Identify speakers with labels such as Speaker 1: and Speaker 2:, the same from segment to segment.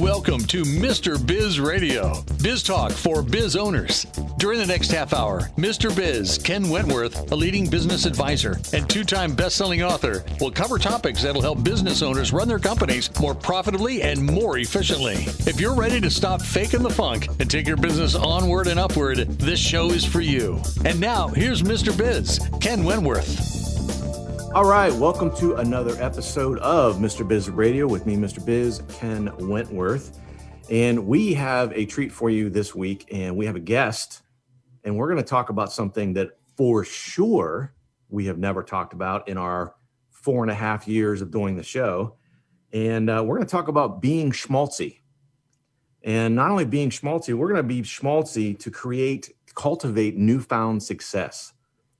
Speaker 1: Welcome to Mr. Biz Radio, biz talk for biz owners. During the next half hour, Mr. Biz, Ken Wentworth, a leading business advisor and two time best selling author, will cover topics that'll help business owners run their companies more profitably and more efficiently. If you're ready to stop faking the funk and take your business onward and upward, this show is for you. And now, here's Mr. Biz, Ken Wentworth.
Speaker 2: All right, welcome to another episode of Mr. Biz Radio with me, Mr. Biz, Ken Wentworth. And we have a treat for you this week, and we have a guest, and we're going to talk about something that for sure we have never talked about in our four and a half years of doing the show. And uh, we're going to talk about being schmaltzy. And not only being schmaltzy, we're going to be schmaltzy to create, cultivate newfound success.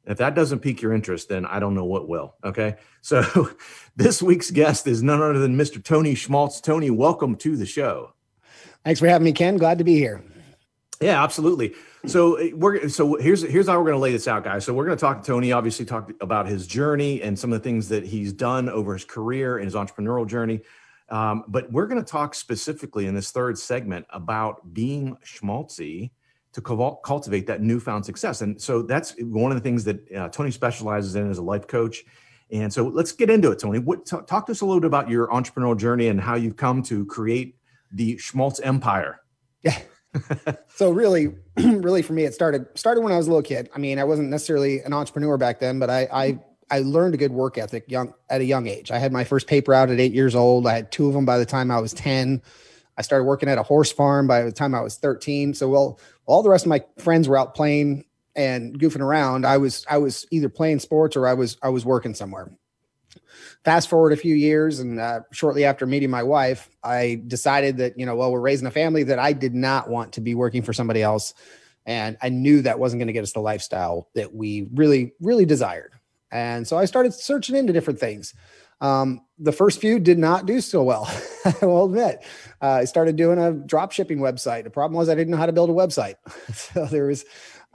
Speaker 2: If that doesn't pique your interest, then I don't know what will. Okay. So this week's guest is none other than Mr. Tony Schmaltz. Tony, welcome to the show.
Speaker 3: Thanks for having me, Ken. Glad to be here.
Speaker 2: Yeah, absolutely. So eh, we're so here's here's how we're going to lay this out, guys. So we're going to talk to Tony. Obviously, talk about his journey and some of the things that he's done over his career and his entrepreneurial journey. Um, but we're going to talk specifically in this third segment about being schmaltzy to cultivate that newfound success. And so that's one of the things that uh, Tony specializes in as a life coach. And so let's get into it, Tony. What, t- talk to us a little bit about your entrepreneurial journey and how you've come to create the Schmaltz empire.
Speaker 3: Yeah. so really, really for me, it started started when I was a little kid. I mean, I wasn't necessarily an entrepreneur back then, but I I, I learned a good work ethic young at a young age. I had my first paper out at eight years old. I had two of them by the time I was ten. I started working at a horse farm by the time I was 13. So, well, all the rest of my friends were out playing and goofing around. I was I was either playing sports or I was I was working somewhere. Fast forward a few years, and uh, shortly after meeting my wife, I decided that you know, well, we're raising a family that I did not want to be working for somebody else, and I knew that wasn't going to get us the lifestyle that we really really desired. And so I started searching into different things. Um, the first few did not do so well. I will admit. Uh, I started doing a drop shipping website. The problem was I didn't know how to build a website. so there was,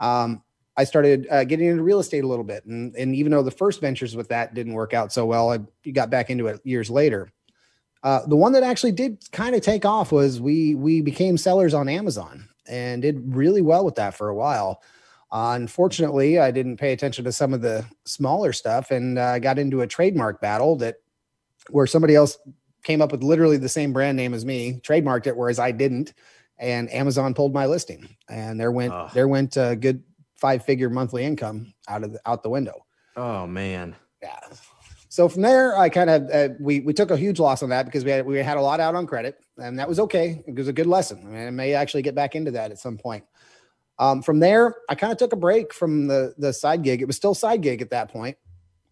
Speaker 3: um, I started uh, getting into real estate a little bit. And, and even though the first ventures with that didn't work out so well, I got back into it years later. Uh, the one that actually did kind of take off was we we became sellers on Amazon and did really well with that for a while. Uh, unfortunately, I didn't pay attention to some of the smaller stuff and uh, got into a trademark battle that where somebody else came up with literally the same brand name as me, trademarked it, whereas I didn't, and Amazon pulled my listing, and there went oh. there went a good five figure monthly income out of the, out the window.
Speaker 2: Oh man,
Speaker 3: yeah. So from there, I kind of uh, we we took a huge loss on that because we had we had a lot out on credit, and that was okay. It was a good lesson. I, mean, I may actually get back into that at some point. Um, from there, I kind of took a break from the the side gig. It was still side gig at that point,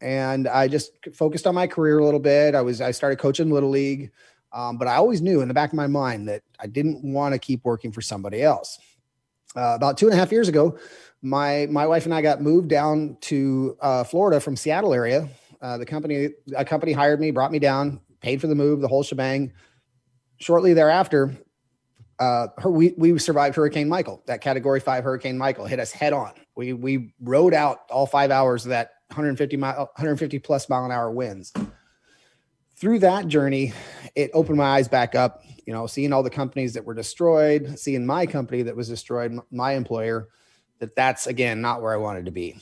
Speaker 3: and I just focused on my career a little bit. I was I started coaching little league, um, but I always knew in the back of my mind that I didn't want to keep working for somebody else. Uh, about two and a half years ago, my my wife and I got moved down to uh, Florida from Seattle area. Uh, the company a company hired me, brought me down, paid for the move, the whole shebang. Shortly thereafter, uh, her, we we survived Hurricane Michael. That Category Five Hurricane Michael hit us head on. We we rode out all five hours of that 150 mile 150 plus mile an hour winds. Through that journey, it opened my eyes back up. You know, seeing all the companies that were destroyed, seeing my company that was destroyed, my employer, that that's again not where I wanted to be.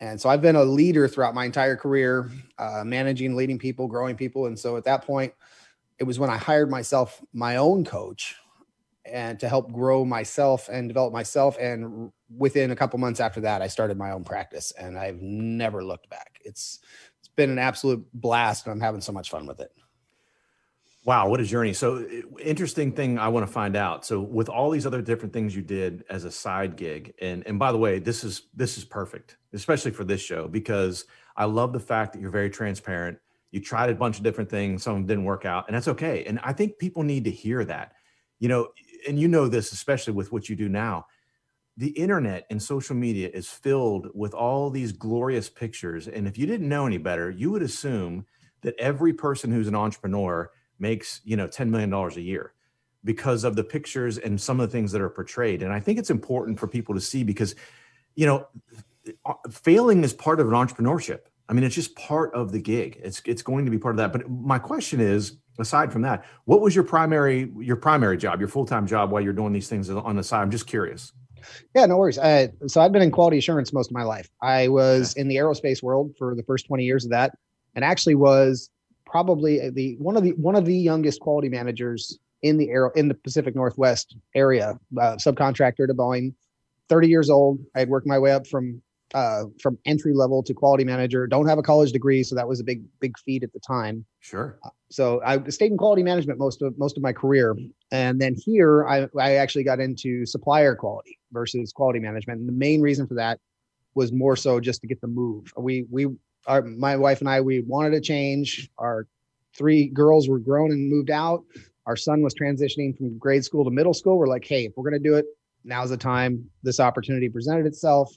Speaker 3: And so I've been a leader throughout my entire career, uh, managing, leading people, growing people. And so at that point, it was when I hired myself my own coach and to help grow myself and develop myself. And within a couple months after that, I started my own practice, and I've never looked back. It's it's been an absolute blast, and I'm having so much fun with it.
Speaker 2: Wow, what a journey! So interesting thing I want to find out. So with all these other different things you did as a side gig, and and by the way, this is this is perfect, especially for this show because I love the fact that you're very transparent. You tried a bunch of different things, some of them didn't work out, and that's okay. And I think people need to hear that. You know, and you know this especially with what you do now the internet and social media is filled with all these glorious pictures. And if you didn't know any better you would assume that every person who's an entrepreneur makes you know 10 million dollars a year because of the pictures and some of the things that are portrayed. And i think it's important for people to see because you know failing is part of an entrepreneurship. I mean it's just part of the gig. It's it's going to be part of that. But my question is aside from that, what was your primary your primary job, your full time job while you're doing these things on the side? I'm just curious.
Speaker 3: Yeah, no worries. Uh, so I've been in quality assurance most of my life. I was in the aerospace world for the first 20 years of that, and actually was probably the one of the one of the youngest quality managers in the air in the Pacific Northwest area, uh, subcontractor to Boeing. 30 years old. I had worked my way up from uh, from entry level to quality manager. Don't have a college degree, so that was a big big feat at the time.
Speaker 2: Sure. Uh,
Speaker 3: so I stayed in quality management most of most of my career, and then here I I actually got into supplier quality versus quality management. And the main reason for that was more so just to get the move. We we our my wife and I we wanted to change. Our three girls were grown and moved out. Our son was transitioning from grade school to middle school. We're like, hey, if we're gonna do it, now's the time. This opportunity presented itself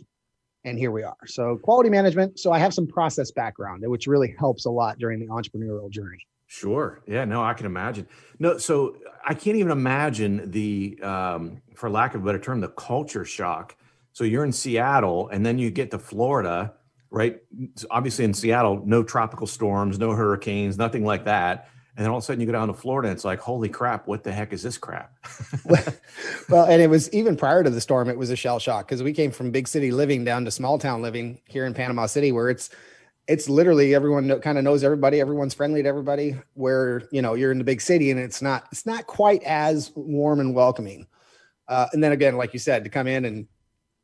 Speaker 3: and here we are. So quality management. So I have some process background, which really helps a lot during the entrepreneurial journey.
Speaker 2: Sure. Yeah. No, I can imagine. No, so I can't even imagine the, um, for lack of a better term, the culture shock. So you're in Seattle, and then you get to Florida, right? Obviously, in Seattle, no tropical storms, no hurricanes, nothing like that and then all of a sudden you go down to Florida and it's like, holy crap, what the heck is this crap?
Speaker 3: well, and it was even prior to the storm, it was a shell shock because we came from big city living down to small town living here in Panama City, where it's it's literally everyone know, kind of knows everybody, everyone's friendly to everybody. Where you know you're in the big city and it's not it's not quite as warm and welcoming. Uh, and then again, like you said, to come in and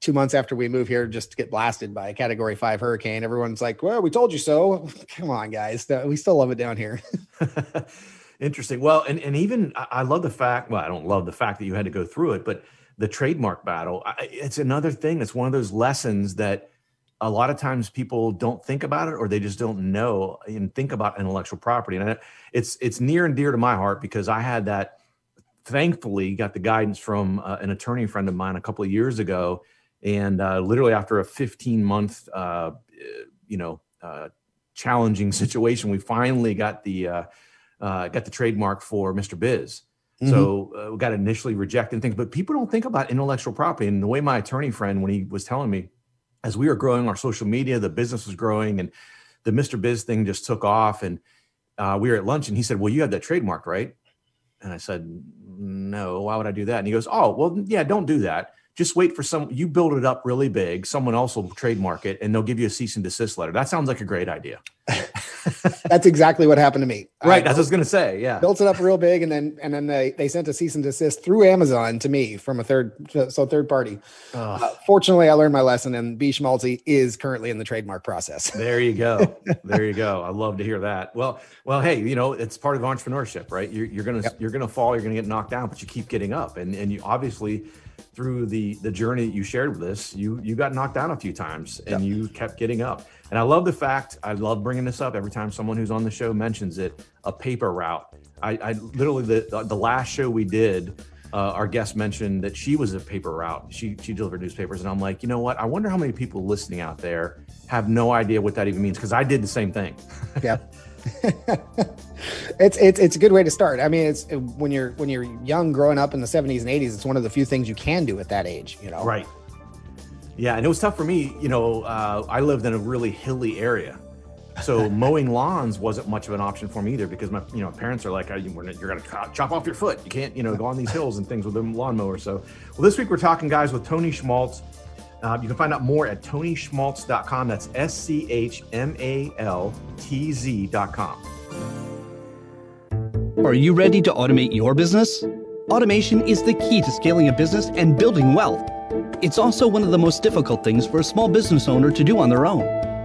Speaker 3: two months after we move here just get blasted by a category five hurricane. Everyone's like, well, we told you so. Come on, guys. We still love it down here.
Speaker 2: Interesting. Well, and, and even I love the fact, well, I don't love the fact that you had to go through it, but the trademark battle, it's another thing. It's one of those lessons that a lot of times people don't think about it or they just don't know and think about intellectual property. And it's, it's near and dear to my heart because I had that, thankfully got the guidance from uh, an attorney friend of mine a couple of years ago and uh, literally after a 15 month, uh, you know, uh, challenging situation, we finally got the uh, uh, got the trademark for Mr. Biz. Mm-hmm. So uh, we got initially rejected things, but people don't think about intellectual property. And the way my attorney friend, when he was telling me, as we were growing our social media, the business was growing, and the Mr. Biz thing just took off. And we were at lunch, and he said, "Well, you have that trademark, right?" And I said, "No. Why would I do that?" And he goes, "Oh, well, yeah, don't do that." Just wait for some you build it up really big someone else will trademark it and they'll give you a cease and desist letter. That sounds like a great idea.
Speaker 3: That's exactly what happened to me.
Speaker 2: Right I, that's what i was going to say yeah.
Speaker 3: built it up real big and then and then they, they sent a cease and desist through amazon to me from a third so third party. Uh, fortunately i learned my lesson and b schmaltzy is currently in the trademark process.
Speaker 2: There you go. There you go. I love to hear that. Well well hey you know it's part of entrepreneurship right? You're, you're gonna yep. you're gonna fall you're gonna get knocked down but you keep getting up and and you obviously through the the journey that you shared with us, you you got knocked down a few times and you kept getting up. And I love the fact I love bringing this up every time someone who's on the show mentions it. A paper route. I, I literally the the last show we did. Uh, our guest mentioned that she was a paper route. She she delivered newspapers, and I'm like, you know what? I wonder how many people listening out there have no idea what that even means because I did the same thing.
Speaker 3: Yeah. it's it's it's a good way to start. I mean, it's when you're when you're young, growing up in the 70s and 80s, it's one of the few things you can do at that age. You know,
Speaker 2: right? Yeah, and it was tough for me. You know, uh, I lived in a really hilly area, so mowing lawns wasn't much of an option for me either because my you know parents are like, you're going to chop off your foot. You can't you know go on these hills and things with a lawnmower. So, well, this week we're talking guys with Tony Schmaltz. Uh, you can find out more at tonyschmaltz.com. That's S C H M A L T Z.com.
Speaker 4: Are you ready to automate your business? Automation is the key to scaling a business and building wealth. It's also one of the most difficult things for a small business owner to do on their own.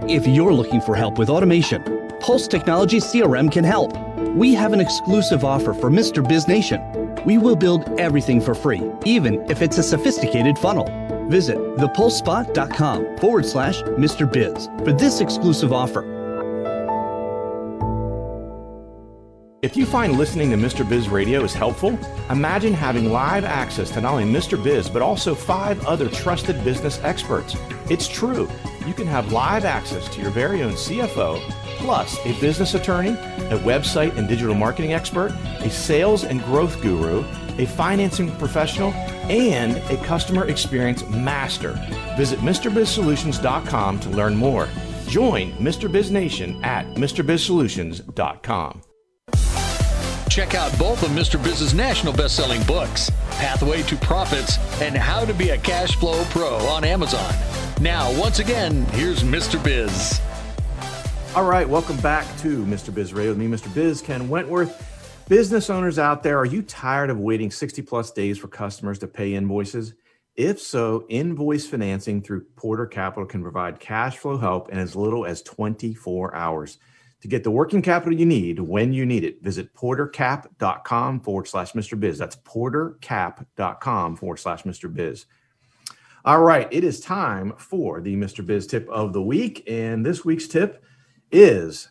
Speaker 4: If you're looking for help with automation, Pulse Technology CRM can help. We have an exclusive offer for Mr. Biz Nation. We will build everything for free, even if it's a sophisticated funnel. Visit thepulsespot.com forward slash Mr. Biz for this exclusive offer.
Speaker 2: If you find listening to Mr. Biz Radio is helpful, imagine having live access to not only Mr. Biz, but also five other trusted business experts. It's true. You can have live access to your very own CFO, plus a business attorney, a website and digital marketing expert, a sales and growth guru, a financing professional, and a customer experience master. Visit MrBizSolutions.com to learn more. Join Mr. Biz Nation at MrBizSolutions.com.
Speaker 1: Check out both of Mr. Biz's national best-selling books, Pathway to Profits and How to Be a Cash Flow Pro on Amazon. Now, once again, here's Mr. Biz.
Speaker 2: All right, welcome back to Mr. Biz Radio with me, Mr. Biz, Ken Wentworth. Business owners out there, are you tired of waiting 60 plus days for customers to pay invoices? If so, invoice financing through Porter Capital can provide cash flow help in as little as 24 hours. To get the working capital you need when you need it, visit portercap.com forward slash Mr. Biz. That's portercap.com forward slash Mr. Biz. All right, it is time for the Mr. Biz tip of the week. And this week's tip is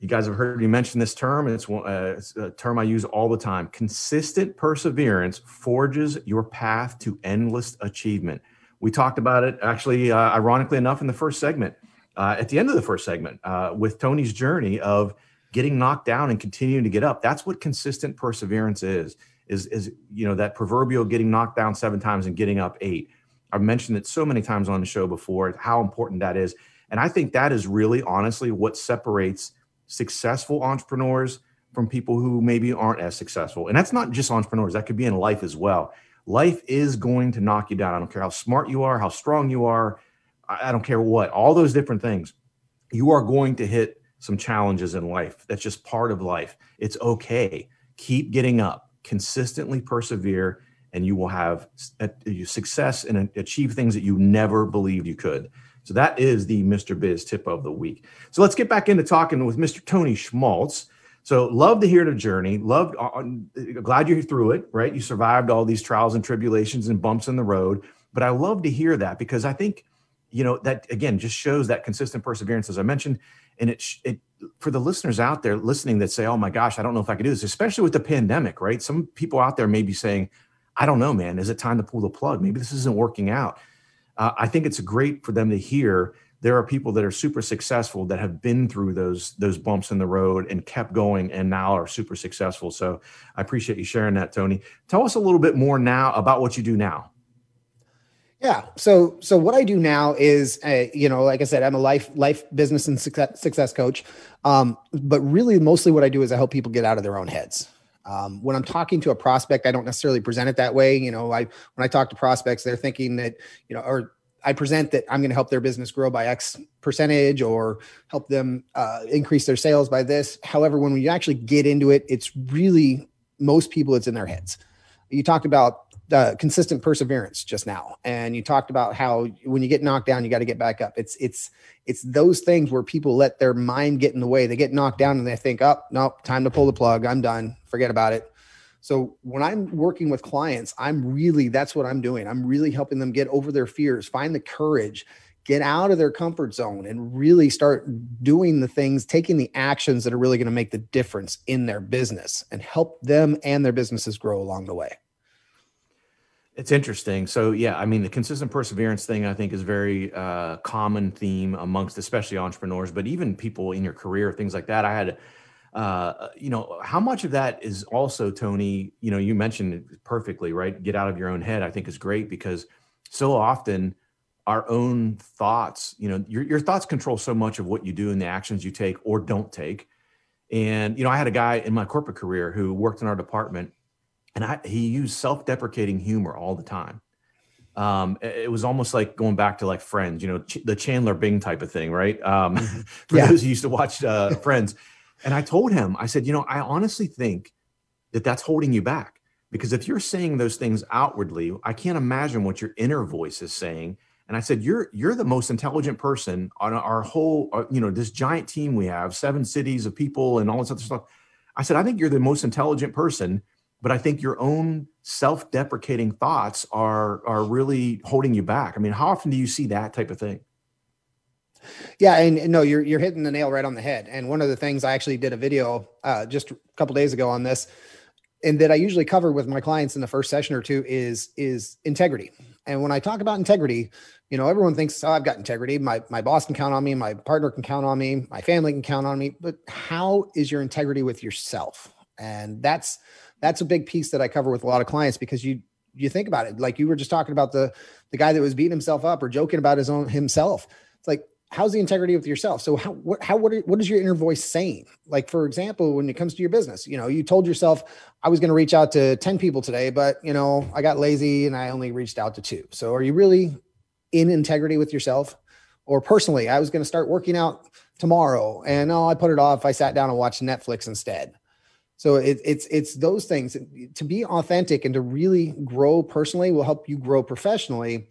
Speaker 2: you guys have heard me mention this term. It's, uh, it's a term I use all the time. Consistent perseverance forges your path to endless achievement. We talked about it actually, uh, ironically enough, in the first segment, uh, at the end of the first segment, uh, with Tony's journey of getting knocked down and continuing to get up. That's what consistent perseverance is. Is is you know that proverbial getting knocked down seven times and getting up eight. I've mentioned it so many times on the show before how important that is, and I think that is really honestly what separates successful entrepreneurs from people who maybe aren't as successful. And that's not just entrepreneurs, that could be in life as well. Life is going to knock you down. I don't care how smart you are, how strong you are. I don't care what, all those different things. You are going to hit some challenges in life. That's just part of life. It's okay. Keep getting up, consistently persevere, and you will have success and achieve things that you never believed you could. So that is the Mr. Biz tip of the week. So let's get back into talking with Mr. Tony Schmaltz. So love to hear the journey. Loved, uh, uh, glad you're through it, right? You survived all these trials and tribulations and bumps in the road. But I love to hear that because I think, you know, that again just shows that consistent perseverance, as I mentioned. And it, it for the listeners out there listening that say, "Oh my gosh, I don't know if I could do this," especially with the pandemic, right? Some people out there may be saying, "I don't know, man. Is it time to pull the plug? Maybe this isn't working out." Uh, I think it's great for them to hear there are people that are super successful that have been through those those bumps in the road and kept going and now are super successful. So I appreciate you sharing that, Tony. Tell us a little bit more now about what you do now.
Speaker 3: Yeah. So so what I do now is, uh, you know, like I said, I'm a life life business and success, success coach. Um, but really, mostly what I do is I help people get out of their own heads. Um, when I'm talking to a prospect, I don't necessarily present it that way. You know, I when I talk to prospects, they're thinking that you know, or I present that I'm going to help their business grow by X percentage or help them uh, increase their sales by this. However, when we actually get into it, it's really most people it's in their heads. You talked about consistent perseverance just now, and you talked about how when you get knocked down, you got to get back up. It's it's it's those things where people let their mind get in the way. They get knocked down and they think, "Oh, no, time to pull the plug. I'm done. Forget about it." So when I'm working with clients, I'm really that's what I'm doing. I'm really helping them get over their fears, find the courage, get out of their comfort zone and really start doing the things, taking the actions that are really going to make the difference in their business and help them and their businesses grow along the way.
Speaker 2: It's interesting. So yeah, I mean, the consistent perseverance thing I think is very uh, common theme amongst especially entrepreneurs, but even people in your career, things like that. I had, uh, you know, how much of that is also Tony? You know, you mentioned it perfectly, right? Get out of your own head. I think is great because so often our own thoughts, you know, your your thoughts control so much of what you do and the actions you take or don't take. And you know, I had a guy in my corporate career who worked in our department and I, he used self-deprecating humor all the time. Um, it was almost like going back to like Friends, you know, Ch- the Chandler Bing type of thing, right? Um, mm-hmm. for yeah. those who used to watch uh, Friends, and I told him, I said, you know, I honestly think that that's holding you back because if you're saying those things outwardly, I can't imagine what your inner voice is saying. And I said, you're you're the most intelligent person on our whole, uh, you know, this giant team we have, seven cities of people and all this other stuff. I said, I think you're the most intelligent person but I think your own self-deprecating thoughts are are really holding you back. I mean, how often do you see that type of thing?
Speaker 3: Yeah, and, and no, you're you're hitting the nail right on the head. And one of the things I actually did a video uh, just a couple days ago on this, and that I usually cover with my clients in the first session or two is is integrity. And when I talk about integrity, you know, everyone thinks, oh, I've got integrity. My my boss can count on me, my partner can count on me, my family can count on me. But how is your integrity with yourself? And that's that's a big piece that I cover with a lot of clients because you you think about it like you were just talking about the the guy that was beating himself up or joking about his own himself. It's like how's the integrity with yourself? So how what how what, are, what is your inner voice saying? Like for example, when it comes to your business, you know, you told yourself I was going to reach out to 10 people today, but you know, I got lazy and I only reached out to two. So are you really in integrity with yourself? Or personally, I was going to start working out tomorrow and oh, I put it off. I sat down and watched Netflix instead. So it, it's it's those things. To be authentic and to really grow personally will help you grow professionally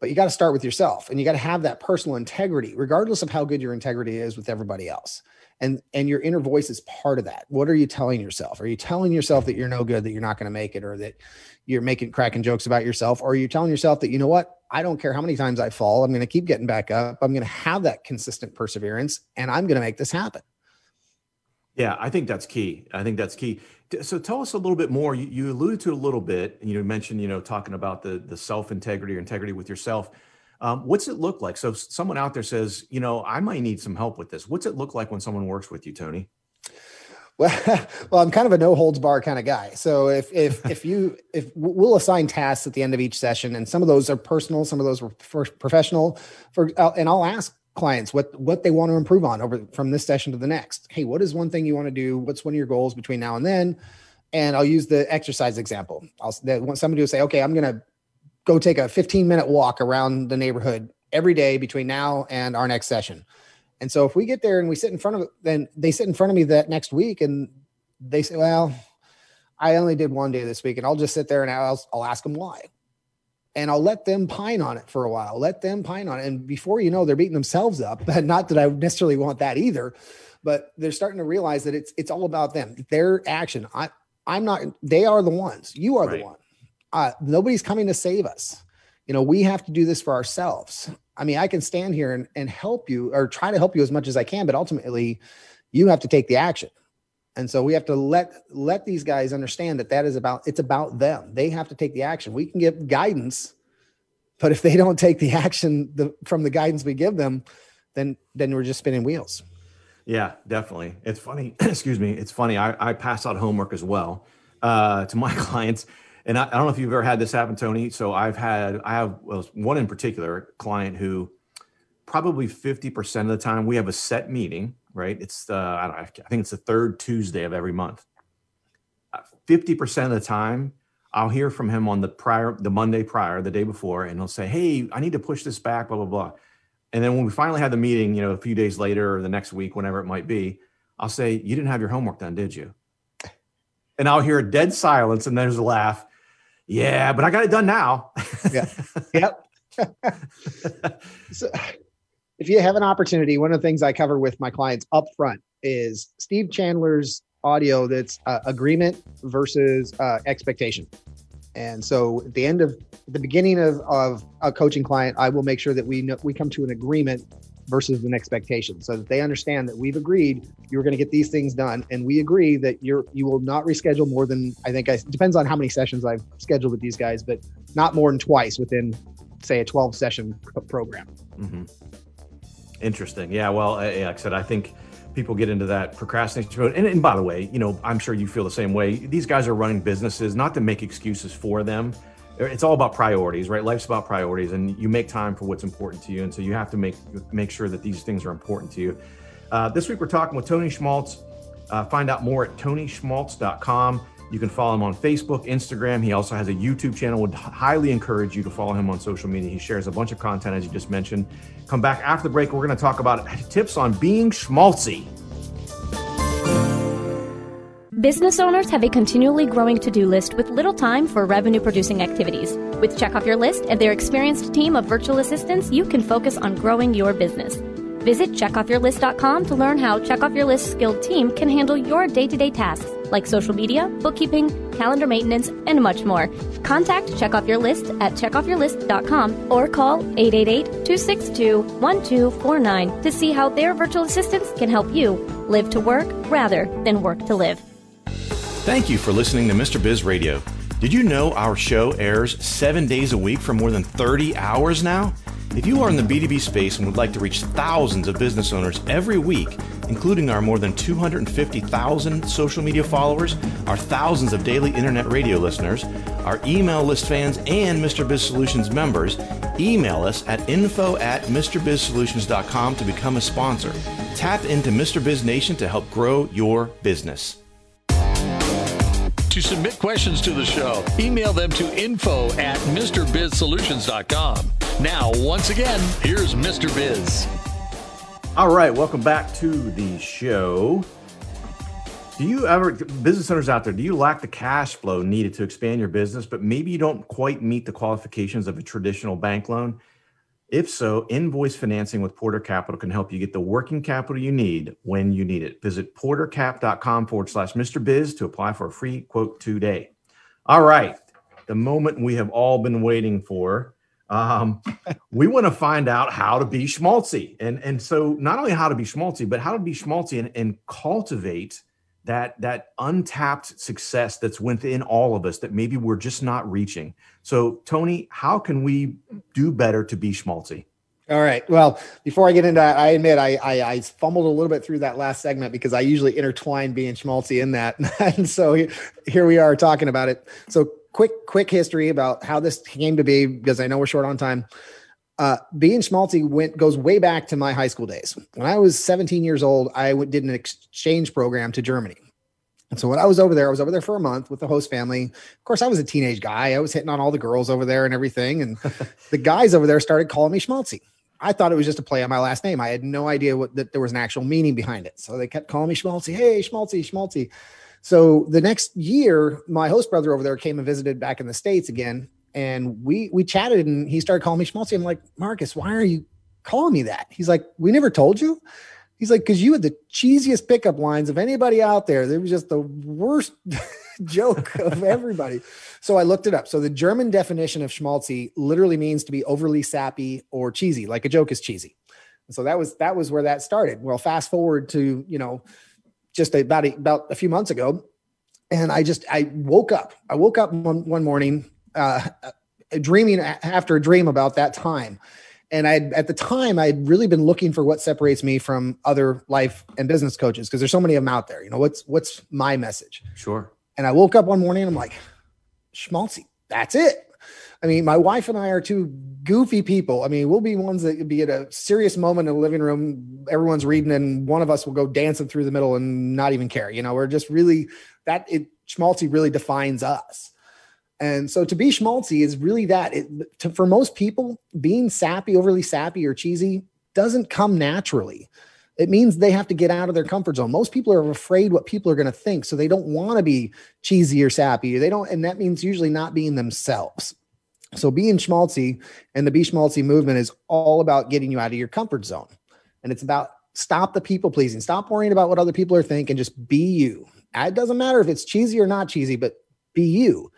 Speaker 3: but you got to start with yourself and you got to have that personal integrity regardless of how good your integrity is with everybody else. And and your inner voice is part of that. What are you telling yourself? Are you telling yourself that you're no good that you're not going to make it or that you're making cracking jokes about yourself? Or are you telling yourself that you know what? I don't care how many times i fall i'm going to keep getting back up i'm going to have that consistent perseverance and i'm going to make this happen
Speaker 2: yeah, I think that's key. I think that's key. So tell us a little bit more. You, you alluded to it a little bit, and you mentioned, you know, talking about the the self integrity or integrity with yourself. Um, what's it look like? So someone out there says, you know, I might need some help with this. What's it look like when someone works with you, Tony?
Speaker 3: Well, well, I'm kind of a no holds bar kind of guy. So if if if you if we'll assign tasks at the end of each session, and some of those are personal, some of those are professional. For and I'll ask clients what what they want to improve on over from this session to the next. Hey what is one thing you want to do? What's one of your goals between now and then? And i'll use the exercise example. I'll want somebody to say okay i'm going to go take a 15 minute walk around the neighborhood every day between now and our next session. And so if we get there and we sit in front of then they sit in front of me that next week and they say well i only did one day this week and i'll just sit there and i'll, I'll ask them why and I'll let them pine on it for a while. Let them pine on it. And before you know, they're beating themselves up. Not that I necessarily want that either, but they're starting to realize that it's it's all about them. Their action. I I'm not. They are the ones. You are right. the one. Uh, nobody's coming to save us. You know, we have to do this for ourselves. I mean, I can stand here and, and help you or try to help you as much as I can, but ultimately, you have to take the action. And so we have to let let these guys understand that that is about it's about them. They have to take the action. We can give guidance, but if they don't take the action the, from the guidance we give them, then then we're just spinning wheels.
Speaker 2: Yeah, definitely. It's funny. excuse me. It's funny. I, I pass out homework as well uh, to my clients, and I, I, don't know if you've ever had this happen, Tony. So I've had I have well, one in particular client who probably fifty percent of the time we have a set meeting right? It's uh, I, don't know, I think it's the third Tuesday of every month. Uh, fifty percent of the time, I'll hear from him on the prior, the Monday prior, the day before, and he'll say, "Hey, I need to push this back," blah blah blah. And then when we finally have the meeting, you know, a few days later or the next week, whenever it might be, I'll say, "You didn't have your homework done, did you?" And I'll hear a dead silence, and there's a laugh. Yeah, but I got it done now.
Speaker 3: yeah. Yep. so, if you have an opportunity, one of the things I cover with my clients up front is Steve Chandler's audio that's uh, agreement versus uh, expectation. And so at the end of the beginning of, of a coaching client, I will make sure that we know, we come to an agreement versus an expectation so that they understand that we've agreed you're going to get these things done and we agree that you're you will not reschedule more than I think I depends on how many sessions I've scheduled with these guys but not more than twice within say a 12 session program. Mm-hmm.
Speaker 2: Interesting. Yeah. Well, like I said, I think people get into that procrastination mode. And, and, by the way, you know, I'm sure you feel the same way. These guys are running businesses, not to make excuses for them. It's all about priorities, right? Life's about priorities, and you make time for what's important to you. And so you have to make make sure that these things are important to you. Uh, this week we're talking with Tony Schmaltz. Uh, find out more at tonyschmaltz.com. You can follow him on Facebook, Instagram. He also has a YouTube channel. Would highly encourage you to follow him on social media. He shares a bunch of content, as you just mentioned. Come back after the break. We're going to talk about tips on being schmaltzy.
Speaker 5: Business owners have a continually growing to do list with little time for revenue producing activities. With Check Off Your List and their experienced team of virtual assistants, you can focus on growing your business. Visit checkoffyourlist.com to learn how Check Off Your List skilled team can handle your day to day tasks like social media, bookkeeping, calendar maintenance, and much more. Contact Check Off Your List at checkoffyourlist.com or call 888-262-1249 to see how their virtual assistants can help you live to work rather than work to live.
Speaker 2: Thank you for listening to Mr. Biz Radio. Did you know our show airs seven days a week for more than 30 hours now? If you are in the B2B space and would like to reach thousands of business owners every week, including our more than 250,000 social media followers, our thousands of daily internet radio listeners, our email list fans, and Mr. Biz Solutions members, email us at info at MrBizSolutions.com to become a sponsor. Tap into Mr. Biz Nation to help grow your business.
Speaker 1: To submit questions to the show, email them to info at MrBizSolutions.com. Now, once again, here's Mr. Biz.
Speaker 2: All right, welcome back to the show. Do you ever, business owners out there, do you lack the cash flow needed to expand your business, but maybe you don't quite meet the qualifications of a traditional bank loan? If so, invoice financing with Porter Capital can help you get the working capital you need when you need it. Visit portercap.com forward slash Mr. Biz to apply for a free quote today. All right, the moment we have all been waiting for. Um, we want to find out how to be schmaltzy. And, and so not only how to be schmaltzy, but how to be schmaltzy and, and cultivate that, that untapped success that's within all of us that maybe we're just not reaching. So Tony, how can we do better to be schmaltzy?
Speaker 3: All right. Well, before I get into that, I admit I, I, I fumbled a little bit through that last segment because I usually intertwine being schmaltzy in that, and so here we are talking about it. So quick quick history about how this came to be because I know we're short on time. Uh, being schmaltzy went goes way back to my high school days. When I was 17 years old, I w- did an exchange program to Germany. And so when I was over there, I was over there for a month with the host family. Of course, I was a teenage guy. I was hitting on all the girls over there and everything. And the guys over there started calling me schmaltzy. I thought it was just a play on my last name. I had no idea what that there was an actual meaning behind it. So they kept calling me schmaltzy. Hey, schmaltzy, schmaltzy. So the next year, my host brother over there came and visited back in the States again. And we we chatted and he started calling me schmaltzy. I'm like, Marcus, why are you calling me that? He's like, We never told you. He's like, because you had the cheesiest pickup lines of anybody out there. It was just the worst joke of everybody. So I looked it up. So the German definition of schmaltzy literally means to be overly sappy or cheesy, like a joke is cheesy. And so that was that was where that started. Well, fast forward to you know just about a, about a few months ago, and I just I woke up. I woke up one one morning, uh, dreaming after a dream about that time, and I at the time I'd really been looking for what separates me from other life and business coaches because there's so many of them out there. You know what's what's my message?
Speaker 2: Sure.
Speaker 3: And I woke up one morning I'm like, schmaltzy. That's it. I mean, my wife and I are two goofy people. I mean, we'll be ones that be at a serious moment in the living room, everyone's reading, and one of us will go dancing through the middle and not even care. You know, we're just really that it schmaltzy really defines us. And so to be schmaltzy is really that. It, to, for most people, being sappy, overly sappy or cheesy doesn't come naturally. It means they have to get out of their comfort zone. Most people are afraid what people are going to think, so they don't want to be cheesy or sappy. They don't, and that means usually not being themselves. So being schmaltzy and the Be Schmaltzy movement is all about getting you out of your comfort zone. And it's about stop the people pleasing. Stop worrying about what other people are thinking. Just be you. Uh, it doesn't matter if it's cheesy or not cheesy, but be you.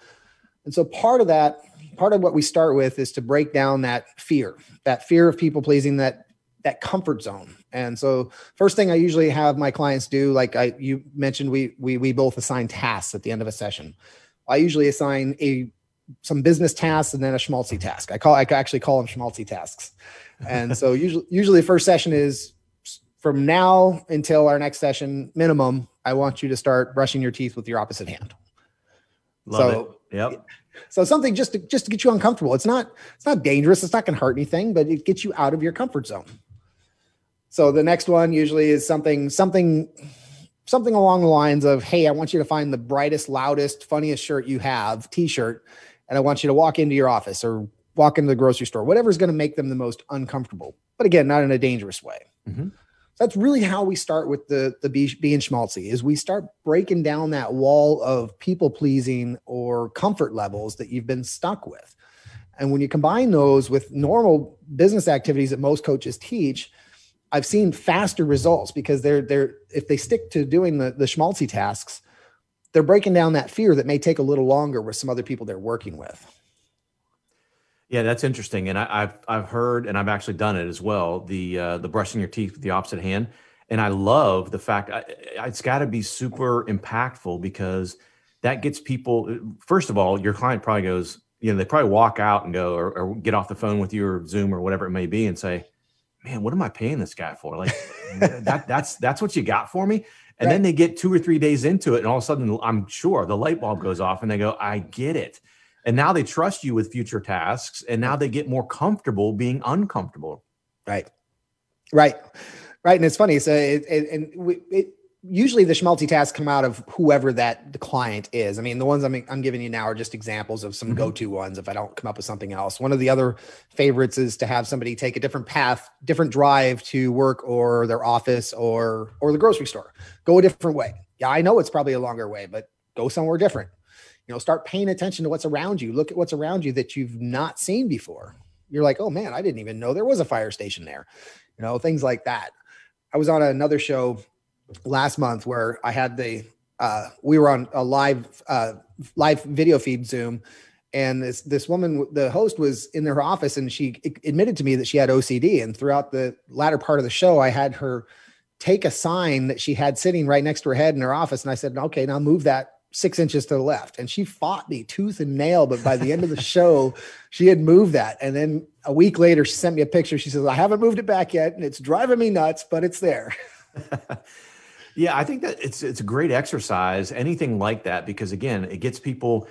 Speaker 3: And so part of that, part of what we start with is to break down that fear, that fear of people pleasing, that that comfort zone. And so first thing I usually have my clients do, like I you mentioned, we we we both assign tasks at the end of a session. I usually assign a some business tasks and then a schmaltzy mm-hmm. task. I call I actually call them schmaltzy tasks. And so usually usually the first session is from now until our next session minimum. I want you to start brushing your teeth with your opposite hand.
Speaker 2: Love so, it. Yep.
Speaker 3: So something just to just to get you uncomfortable. It's not it's not dangerous. It's not going to hurt anything, but it gets you out of your comfort zone. So the next one usually is something something something along the lines of, "Hey, I want you to find the brightest, loudest, funniest shirt you have, t-shirt, and I want you to walk into your office or walk into the grocery store, whatever's going to make them the most uncomfortable. But again, not in a dangerous way. Mm-hmm. So that's really how we start with the the being schmaltzy is we start breaking down that wall of people pleasing or comfort levels that you've been stuck with. And when you combine those with normal business activities that most coaches teach, I've seen faster results because they're they're if they stick to doing the the schmaltzy tasks, they're breaking down that fear that may take a little longer with some other people they're working with.
Speaker 2: Yeah, that's interesting, and I, have I've heard, and I've actually done it as well. The uh, the brushing your teeth with the opposite hand, and I love the fact I, it's got to be super impactful because that gets people. First of all, your client probably goes, you know, they probably walk out and go or, or get off the phone with you or Zoom or whatever it may be, and say, man, what am I paying this guy for? Like that, that's that's what you got for me. And right. then they get two or three days into it, and all of a sudden, I'm sure the light bulb goes off, and they go, "I get it." And now they trust you with future tasks, and now they get more comfortable being uncomfortable.
Speaker 3: Right, right, right. And it's funny. So, it, it, and we, it, usually the schmaltzy tasks come out of whoever that the client is. I mean, the ones I'm, I'm giving you now are just examples of some mm-hmm. go-to ones. If I don't come up with something else, one of the other favorites is to have somebody take a different path, different drive to work or their office or, or the grocery store, go a different way. Yeah. I know it's probably a longer way, but go somewhere different, you know, start paying attention to what's around you. Look at what's around you that you've not seen before. You're like, Oh man, I didn't even know there was a fire station there, you know, things like that. I was on another show last month where I had the uh, we were on a live uh, live video feed Zoom, and this this woman, the host, was in her office, and she admitted to me that she had OCD. And throughout the latter part of the show, I had her take a sign that she had sitting right next to her head in her office, and I said, "Okay, now move that six inches to the left." And she fought me tooth and nail, but by the end of the show, she had moved that. And then a week later, she sent me a picture. She says, "I haven't moved it back yet, and it's driving me nuts, but it's there."
Speaker 2: Yeah, I think that it's it's a great exercise, anything like that, because again, it gets people.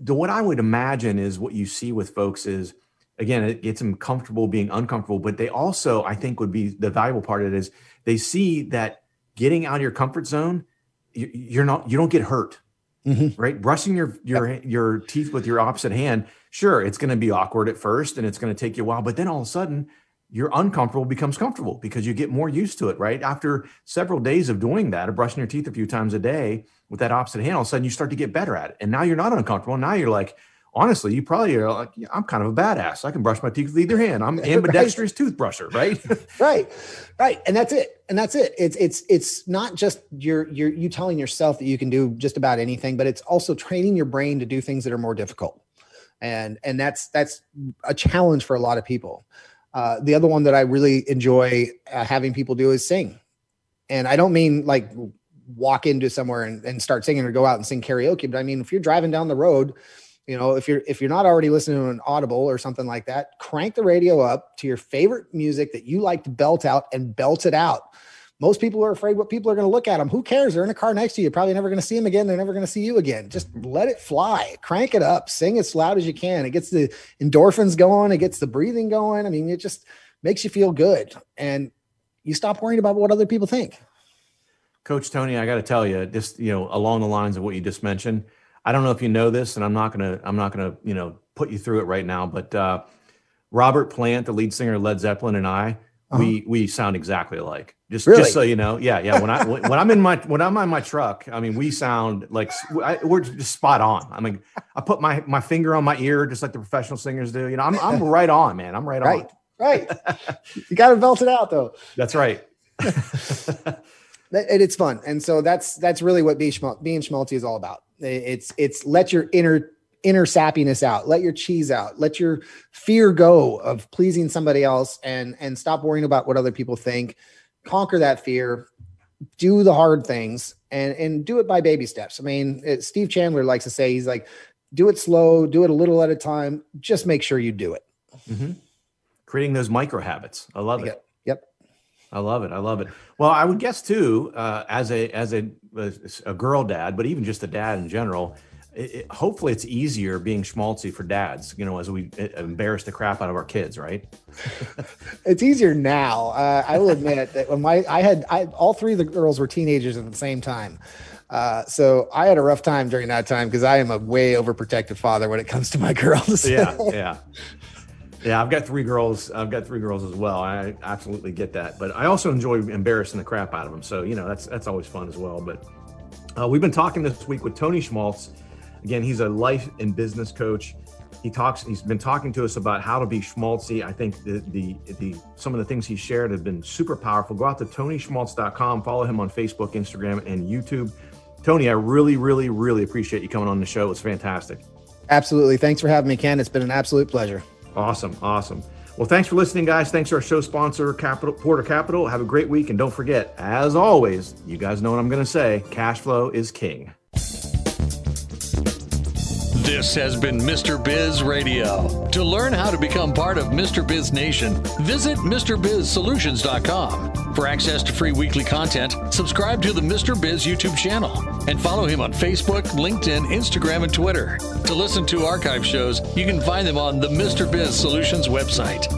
Speaker 2: The what I would imagine is what you see with folks is again, it gets them comfortable being uncomfortable, but they also, I think, would be the valuable part of it is they see that getting out of your comfort zone, you're not, you don't get hurt, mm-hmm. right? Brushing your your yep. your teeth with your opposite hand, sure, it's going to be awkward at first, and it's going to take you a while, but then all of a sudden your uncomfortable becomes comfortable because you get more used to it, right? After several days of doing that, of brushing your teeth a few times a day with that opposite hand, all of a sudden you start to get better at it. And now you're not uncomfortable. Now you're like, honestly, you probably are like, yeah, I'm kind of a badass. I can brush my teeth with either hand. I'm ambidextrous right. toothbrusher, right?
Speaker 3: right. Right. And that's it. And that's it. It's it's it's not just you're you're you telling yourself that you can do just about anything, but it's also training your brain to do things that are more difficult. And and that's that's a challenge for a lot of people. Uh, the other one that I really enjoy uh, having people do is sing. And I don't mean like walk into somewhere and, and start singing or go out and sing karaoke, but I mean, if you're driving down the road, you know, if you're if you're not already listening to an audible or something like that, crank the radio up to your favorite music that you like to belt out and belt it out most people are afraid what people are going to look at them. Who cares? They're in a car next to you. Probably never going to see them again. They're never going to see you again. Just let it fly. Crank it up. Sing as loud as you can. It gets the endorphins going. It gets the breathing going. I mean, it just makes you feel good, and you stop worrying about what other people think.
Speaker 2: Coach Tony, I got to tell you, just you know, along the lines of what you just mentioned, I don't know if you know this, and I'm not gonna, I'm not gonna, you know, put you through it right now, but uh, Robert Plant, the lead singer of Led Zeppelin, and I, uh-huh. we we sound exactly alike. Just really? just so you know, yeah, yeah. When I when I'm in my when I'm on my truck, I mean, we sound like I, we're just spot on. I mean, I put my my finger on my ear just like the professional singers do. You know, I'm I'm right on, man. I'm right,
Speaker 3: right
Speaker 2: on.
Speaker 3: Right. You got to belt it out though.
Speaker 2: That's right.
Speaker 3: and it's fun, and so that's that's really what being being schmaltzy is all about. It's it's let your inner inner sappiness out. Let your cheese out. Let your fear go of pleasing somebody else and and stop worrying about what other people think. Conquer that fear. Do the hard things and and do it by baby steps. I mean it, steve chandler likes to say he's like do it slow do it a little at a time. Just make sure you do it.
Speaker 2: Mm-hmm. creating those micro habits. I love
Speaker 3: it. Yep.
Speaker 2: I love it. I love it. Well, I would guess too, uh, as a as a a girl dad, but even just a dad in general, it, it, hopefully it's easier being schmaltzy for dads, you know, as we uh, embarrass the crap out of our kids, right?
Speaker 3: it's easier now. Uh, I will admit that when my, I had, I, all three of the girls were teenagers at the same time. Uh, so I had a rough time during that time because I am a way overprotective father when it comes to my girls.
Speaker 2: yeah. Yeah. Yeah, I've got three girls. I've got three girls as well. I absolutely get that, but I also enjoy embarrassing the crap out of them. So you know that's that's always fun as well. But uh, we've been talking this week with Tony Schmaltz. Again, he's a life and business coach. He talks. He's been talking to us about how to be schmaltzy. I think the the the some of the things he shared have been super powerful. Go out to tonyschmaltz.com. Follow him on Facebook, Instagram, and YouTube. Tony, I really, really, really appreciate you coming on the show. It's fantastic.
Speaker 3: Absolutely. Thanks for having me, Ken. It's been an absolute pleasure.
Speaker 2: Awesome. Awesome. Well, thanks for listening, guys. Thanks to our show sponsor, Capital Porter Capital. Have a great week. And don't forget, as always, you guys know what I'm going to say cash flow is king.
Speaker 1: This has been Mr. Biz Radio. To learn how to become part of Mr. Biz Nation, visit MrBizSolutions.com. For access to free weekly content, subscribe to the Mr. Biz YouTube channel and follow him on Facebook, LinkedIn, Instagram, and Twitter. To listen to archive shows, you can find them on the Mr. Biz Solutions website.